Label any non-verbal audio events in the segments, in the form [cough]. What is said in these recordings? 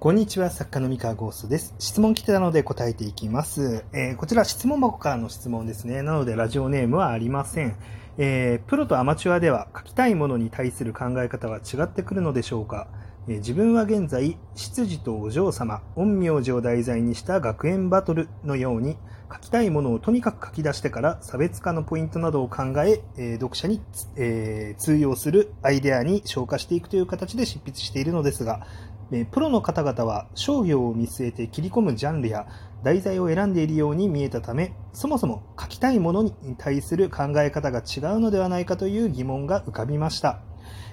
こんにちは、作家の三河ゴーストです。質問来てたので答えていきます。えーこちら質問箱からの質問ですね。なのでラジオネームはありません。えープロとアマチュアでは書きたいものに対する考え方は違ってくるのでしょうか、えー自分は現在、執事とお嬢様、陰陽師を題材にした学園バトルのように、書きたいものをとにかく書き出してから差別化のポイントなどを考え、えー読者に、えー通用するアイデアに消化していくという形で執筆しているのですが、えプロの方々は商業を見据えて切り込むジャンルや題材を選んでいるように見えたためそもそも書きたいものに対する考え方が違うのではないかという疑問が浮かびました、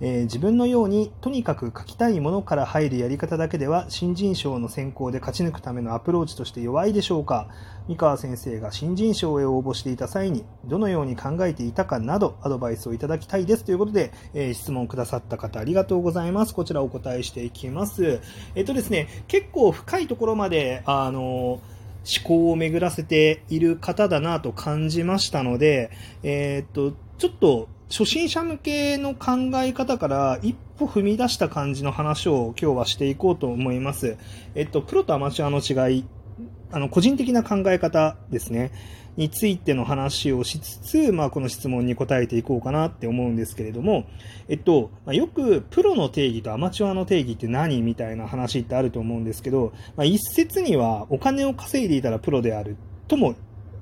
えー自分のようにとにかく書きたいものから入るやり方だけでは新人賞の選考で勝ち抜くためのアプローチとして弱いでしょうか。三河先生が新人賞へ応募していた際にどのように考えていたかなどアドバイスをいただきたいですということで、えー質問くださった方ありがとうございます。こちらお答えしていきます。えっとですね結構深いところまであの思考を巡らせている方だなと感じましたので、えーっと、ちょっと初心者向けの考え方から一歩踏み出した感じの話を今日はしていこうと思います。えっと、プロとアマチュアの違い、あの、個人的な考え方ですね、についての話をしつつ、まあ、この質問に答えていこうかなって思うんですけれども、えっと、よくプロの定義とアマチュアの定義って何みたいな話ってあると思うんですけど、まあ、一説にはお金を稼いでいたらプロであるとも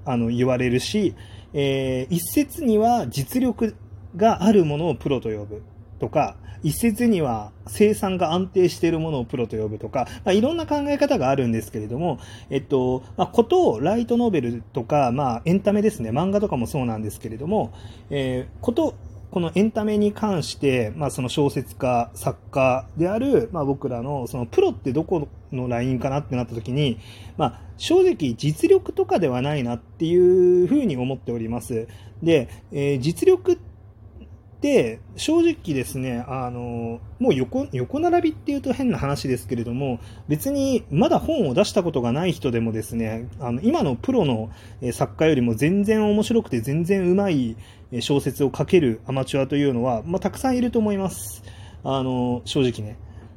あの言われるし、えー一説には実力があるものをプロと呼ぶとか、一説には生産が安定しているものをプロと呼ぶとか、まあ、いろんな考え方があるんですけれども、えっと、まあ、ことをライトノベルとか、まあ、エンタメですね、漫画とかもそうなんですけれども、えーこと、このエンタメに関して、まあ、その小説家、作家である、まあ、僕らの、そのプロってどこのラインかなってなった時に、まあ、正直実力とかではないなっていうふうに思っております。で、えー実力って正直ですね、あの、もう横、横並びっていうと変な話ですけれども、別にまだ本を出したことがない人でもですね、あの、今のプロの作家よりも全然面白くて全然うまい小説を書けるアマチュアというのは、まあ、たくさんいると思います。あの、正直ね。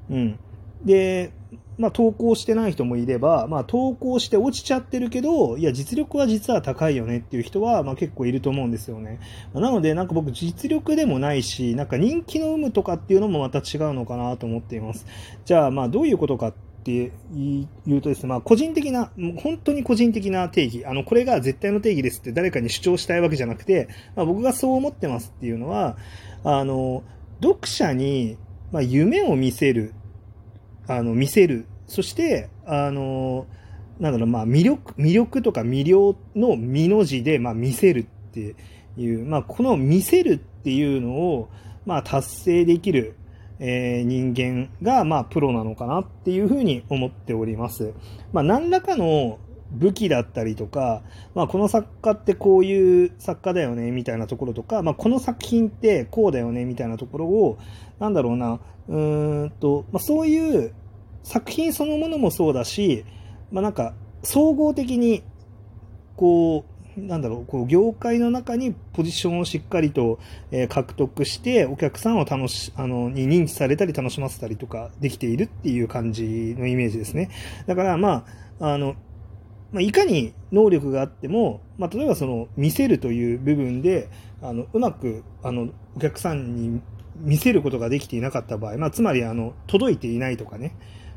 うん。で、まあ、投稿してない人もいれば、まあ、投稿して落ちちゃってるけど、いや、実力は実は高いよねっていう人は、まあ、結構いると思うんですよね。まあなので、なんか僕、実力でもないし、なんか人気の有無とかっていうのもまた違うのかなと思っています。じゃあ、まあ、どういうことかって言うとですね、まあ、個人的な、本当に個人的な定義、あの、これが絶対の定義ですって誰かに主張したいわけじゃなくて、まあ、僕がそう思ってますっていうのは、あの、読者に、まあ、夢を見せる、あの、見せる。そして、あの、なんだろう、まあ、魅力、魅力とか魅了の身の字で、まあ、見せるっていう、まあ、この見せるっていうのを、まあ、達成できる、えー人間が、まあ、プロなのかなっていうふうに思っております。まあ、何らかの武器だったりとか、まあ、この作家ってこういう作家だよね、みたいなところとか、まあ、この作品ってこうだよね、みたいなところを、なんだろうな、うーんと、まあ、そういう作品そのものもそうだし、まあ、なんか、総合的に、こう、なんだろう、こう、業界の中にポジションをしっかりと、えー獲得して、お客さんを楽し、あの、に認知されたり楽しませたりとかできているっていう感じのイメージですね。だから、まあ、あの、まあ、いかに能力があっても、まあ、例えばその、見せるという部分で、あの、うまく、あの、お客さんに見せることができていなかった場合、まあ、つまり、あの、届いていないとかね、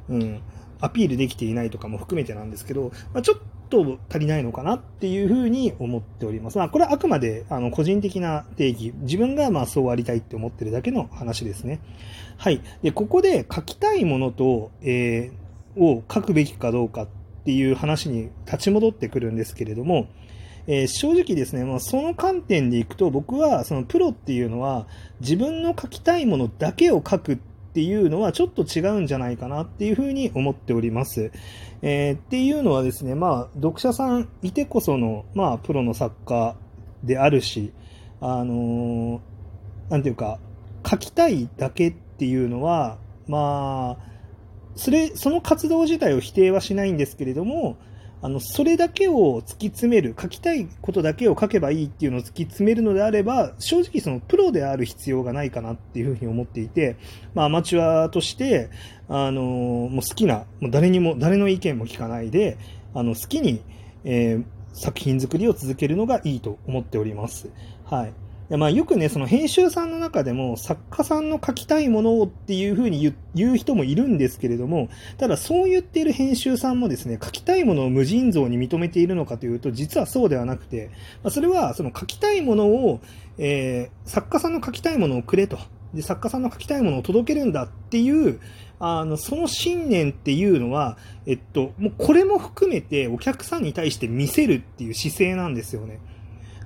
うん、アピールできていないとかも含めてなんですけど、まあ、ちょっと足りないのかなっていうふうに思っております。まあ、これはあくまであの個人的な定義、自分がまあそうありたいって思ってるだけの話ですね。はい。で、ここで書きたいものと、えーを書くべきかどうかってていう話に立ち戻ってくるんですけれども、えー正直ですね、まあ、その観点でいくと僕はそのプロっていうのは自分の書きたいものだけを書くっていうのはちょっと違うんじゃないかなっていうふうに思っております。えーっていうのはですね、まあ、読者さんいてこその、まあ、プロの作家であるし、あのーなんていうか、書きたいだけっていうのは、まあ、それ、その活動自体を否定はしないんですけれども、あの、それだけを突き詰める、書きたいことだけを書けばいいっていうのを突き詰めるのであれば、正直そのプロである必要がないかなっていうふうに思っていて、まあアマチュアとして、あの、もう好きな、もう誰にも、誰の意見も聞かないで、あの、好きに、えー、作品作りを続けるのがいいと思っております。はい。まあ、よくね、その編集さんの中でも作家さんの書きたいものをっていうふうに言う人もいるんですけれども、ただそう言っている編集さんもですね、書きたいものを無尽蔵に認めているのかというと、実はそうではなくて、まあ、それはその書きたいものを、えー、作家さんの書きたいものをくれと。で、作家さんの書きたいものを届けるんだっていう、あの、その信念っていうのは、えっと、もうこれも含めてお客さんに対して見せるっていう姿勢なんですよね。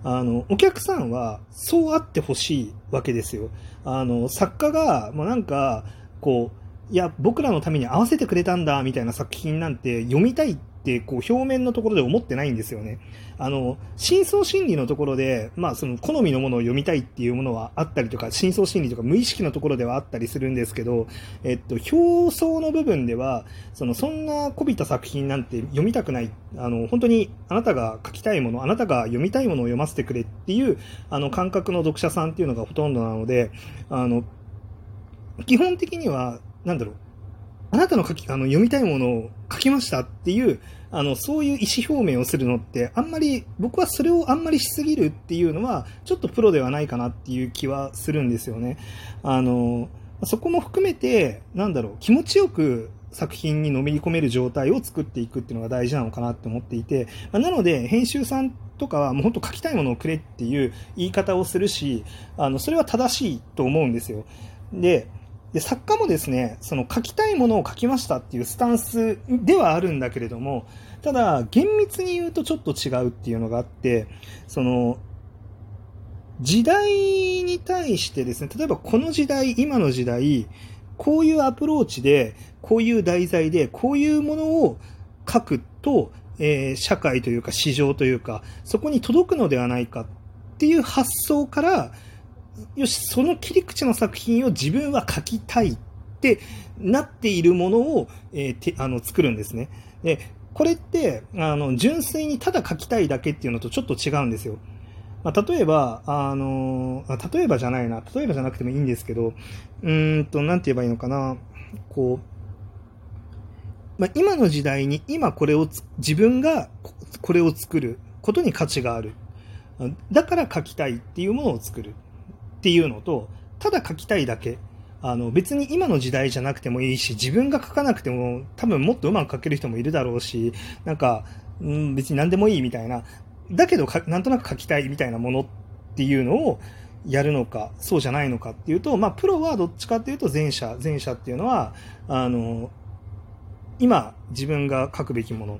あの、お客さんはそうあってほしいわけですよ。あの、作家が、もうなんか、こう、いや、僕らのために合わせてくれたんだ、みたいな作品なんて読みたいっってこう表面のところで思ってないんですよね。あの、深層心理のところで、まあその好みのものを読みたいっていうものはあったりとか、深層心理とか無意識のところではあったりするんですけど、えっと、表層の部分では、そのそんなこびた作品なんて読みたくない。あの、本当にあなたが書きたいもの、あなたが読みたいものを読ませてくれっていう、あの感覚の読者さんっていうのがほとんどなので、あの、基本的には、なんだろう、あなたの書き、あの、読みたいものを書きましたっていう、あの、そういう意思表明をするのって、あんまり、僕はそれをあんまりしすぎるっていうのは、ちょっとプロではないかなっていう気はするんですよね。あの、そこも含めて、なんだろう、気持ちよく作品にのめり込める状態を作っていくっていうのが大事なのかなって思っていて、まなので、編集さんとかはもう本当書きたいものをくれっていう言い方をするし、あの、それは正しいと思うんですよ。で、で、作家もですね、その書きたいものを書きましたっていうスタンスではあるんだけれども、ただ、厳密に言うとちょっと違うっていうのがあって、その、時代に対してですね、例えばこの時代、今の時代、こういうアプローチで、こういう題材で、こういうものを書くと、えー、社会というか市場というか、そこに届くのではないかっていう発想から、よし、その切り口の作品を自分は書きたいってなっているものを、えー、てあの作るんですね。で、これって、あの、純粋にただ書きたいだけっていうのとちょっと違うんですよ。まあ、例えば、あの、例えばじゃないな、例えばじゃなくてもいいんですけど、うんと、なんて言えばいいのかな、こう、まあ、今の時代に今これを自分がこれを作ることに価値がある。だから書きたいっていうものを作る。っていうのと、ただ書きたいだけ。あの別に今の時代じゃなくてもいいし、自分が書かなくても多分もっとうまく書ける人もいるだろうし、なんか、うん、別に何でもいいみたいな、だけどなんとなく書きたいみたいなものっていうのをやるのか、そうじゃないのかっていうと、まあ、プロはどっちかっていうと前者、前者っていうのは、あの、今自分が書くべきもの、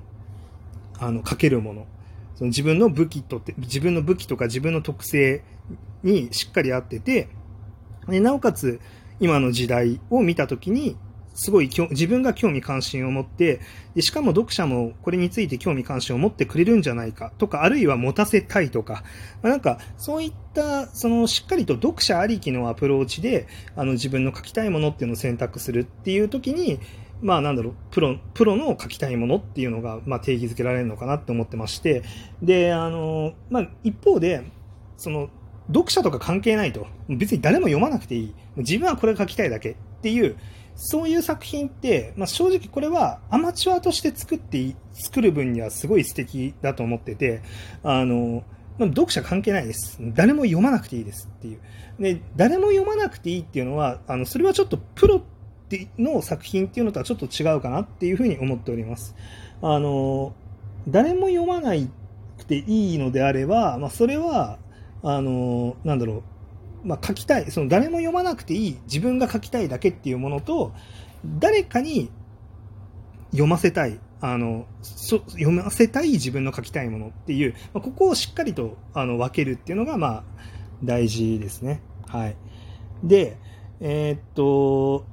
あの、書けるもの、その自分の武器とって、自分の武器とか自分の特性にしっかり合ってて、でなおかつ今の時代を見たときに、すごい自分が興味関心を持ってで、しかも読者もこれについて興味関心を持ってくれるんじゃないかとか、あるいは持たせたいとか、まあ、なんかそういった、そのしっかりと読者ありきのアプローチで、あの自分の書きたいものっていうのを選択するっていう時に、まあなんだろう、プロ、プロの書きたいものっていうのが、まあ定義づけられるのかなって思ってまして、で、あの、まあ一方で、その、読者とか関係ないと。別に誰も読まなくていい。自分はこれ書きたいだけっていう、そういう作品って、まあ、正直これはアマチュアとして作って作る分にはすごい素敵だと思ってて、あの、まあ、読者関係ないです。誰も読まなくていいですっていう。で、誰も読まなくていいっていうのは、あの、それはちょっとプロの作品っていうのとはちょっと違うかなっていうふうに思っております。あの、誰も読まないくていいのであれば、まあ、それは、あの、なんだろう、まあ、書きたい、その誰も読まなくていい、自分が書きたいだけっていうものと、誰かに読ませたい、あの、読ませたい自分の書きたいものっていう、まあ、ここをしっかりとあの分けるっていうのが、まあ、大事ですね。はい。で、えー、っと、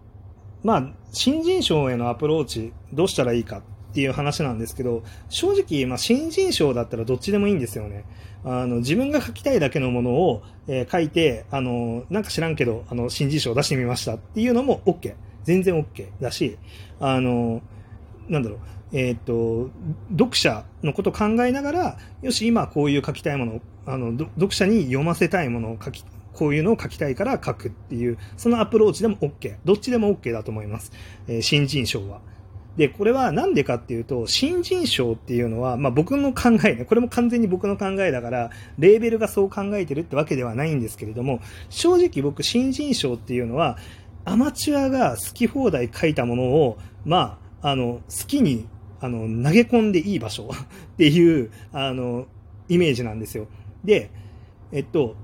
まあ、新人賞へのアプローチ、どうしたらいいかっていう話なんですけど、正直、まあ、新人賞だったらどっちでもいいんですよね。あの、自分が書きたいだけのものを、えー、書いて、あの、なんか知らんけど、あの、新人賞出してみましたっていうのも OK。全然 OK だし、あの、なんだろう、えっ、と、読者のことを考えながら、よし、今こういう書きたいものを、あの、読者に読ませたいものを書き、こういうのを書きたいから書くっていう、そのアプローチでも OK。どっちでも OK だと思います。えー、新人賞は。で、これはなんでかっていうと、新人賞っていうのは、まあ僕の考えね、これも完全に僕の考えだから、レーベルがそう考えてるってわけではないんですけれども、正直僕新人賞っていうのは、アマチュアが好き放題書いたものを、まあ、あの、好きに、あの、投げ込んでいい場所 [laughs] っていう、あの、イメージなんですよ。で、えっと、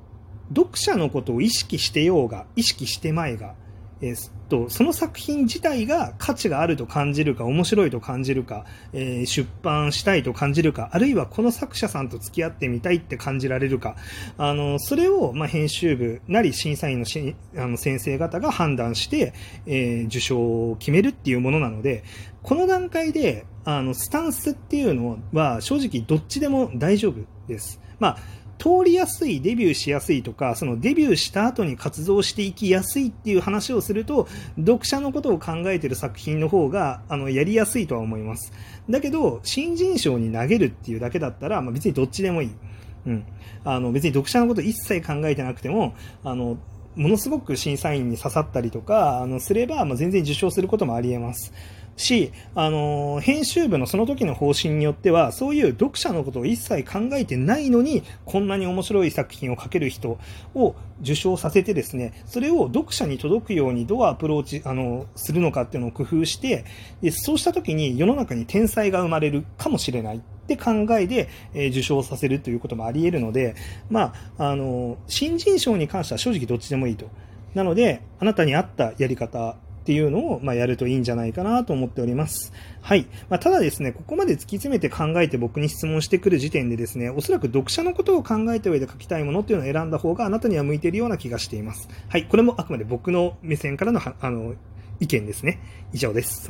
読者のことを意識してようが、意識してまいが、えー、と、その作品自体が価値があると感じるか、面白いと感じるか、えー、出版したいと感じるか、あるいはこの作者さんと付き合ってみたいって感じられるか、あの、それを、まあ、編集部なり審査員のしあの先生方が判断して、えー、受賞を決めるっていうものなので、この段階で、あの、スタンスっていうのは正直どっちでも大丈夫です。まあ、通りやすい、デビューしやすいとか、そのデビューした後に活動していきやすいっていう話をすると、読者のことを考えてる作品の方が、あの、やりやすいとは思います。だけど、新人賞に投げるっていうだけだったら、まあ、別にどっちでもいい。うん。あの、別に読者のこと一切考えてなくても、あの、ものすごく審査員に刺さったりとか、あの、すれば、まあ、全然受賞することもあり得ます。し、あの、編集部のその時の方針によっては、そういう読者のことを一切考えてないのに、こんなに面白い作品を書ける人を受賞させてですね、それを読者に届くようにどうアプローチ、あの、するのかっていうのを工夫して、でそうした時に世の中に天才が生まれるかもしれない。って考えで、え、受賞させるということもあり得るので、まあ、あの、新人賞に関しては正直どっちでもいいと。なので、あなたに合ったやり方っていうのを、まあ、やるといいんじゃないかなと思っております。はい。まあ、ただですね、ここまで突き詰めて考えて僕に質問してくる時点でですね、おそらく読者のことを考えた上で書きたいものっていうのを選んだ方があなたには向いているような気がしています。はい。これもあくまで僕の目線からのあの意見ですね。以上です。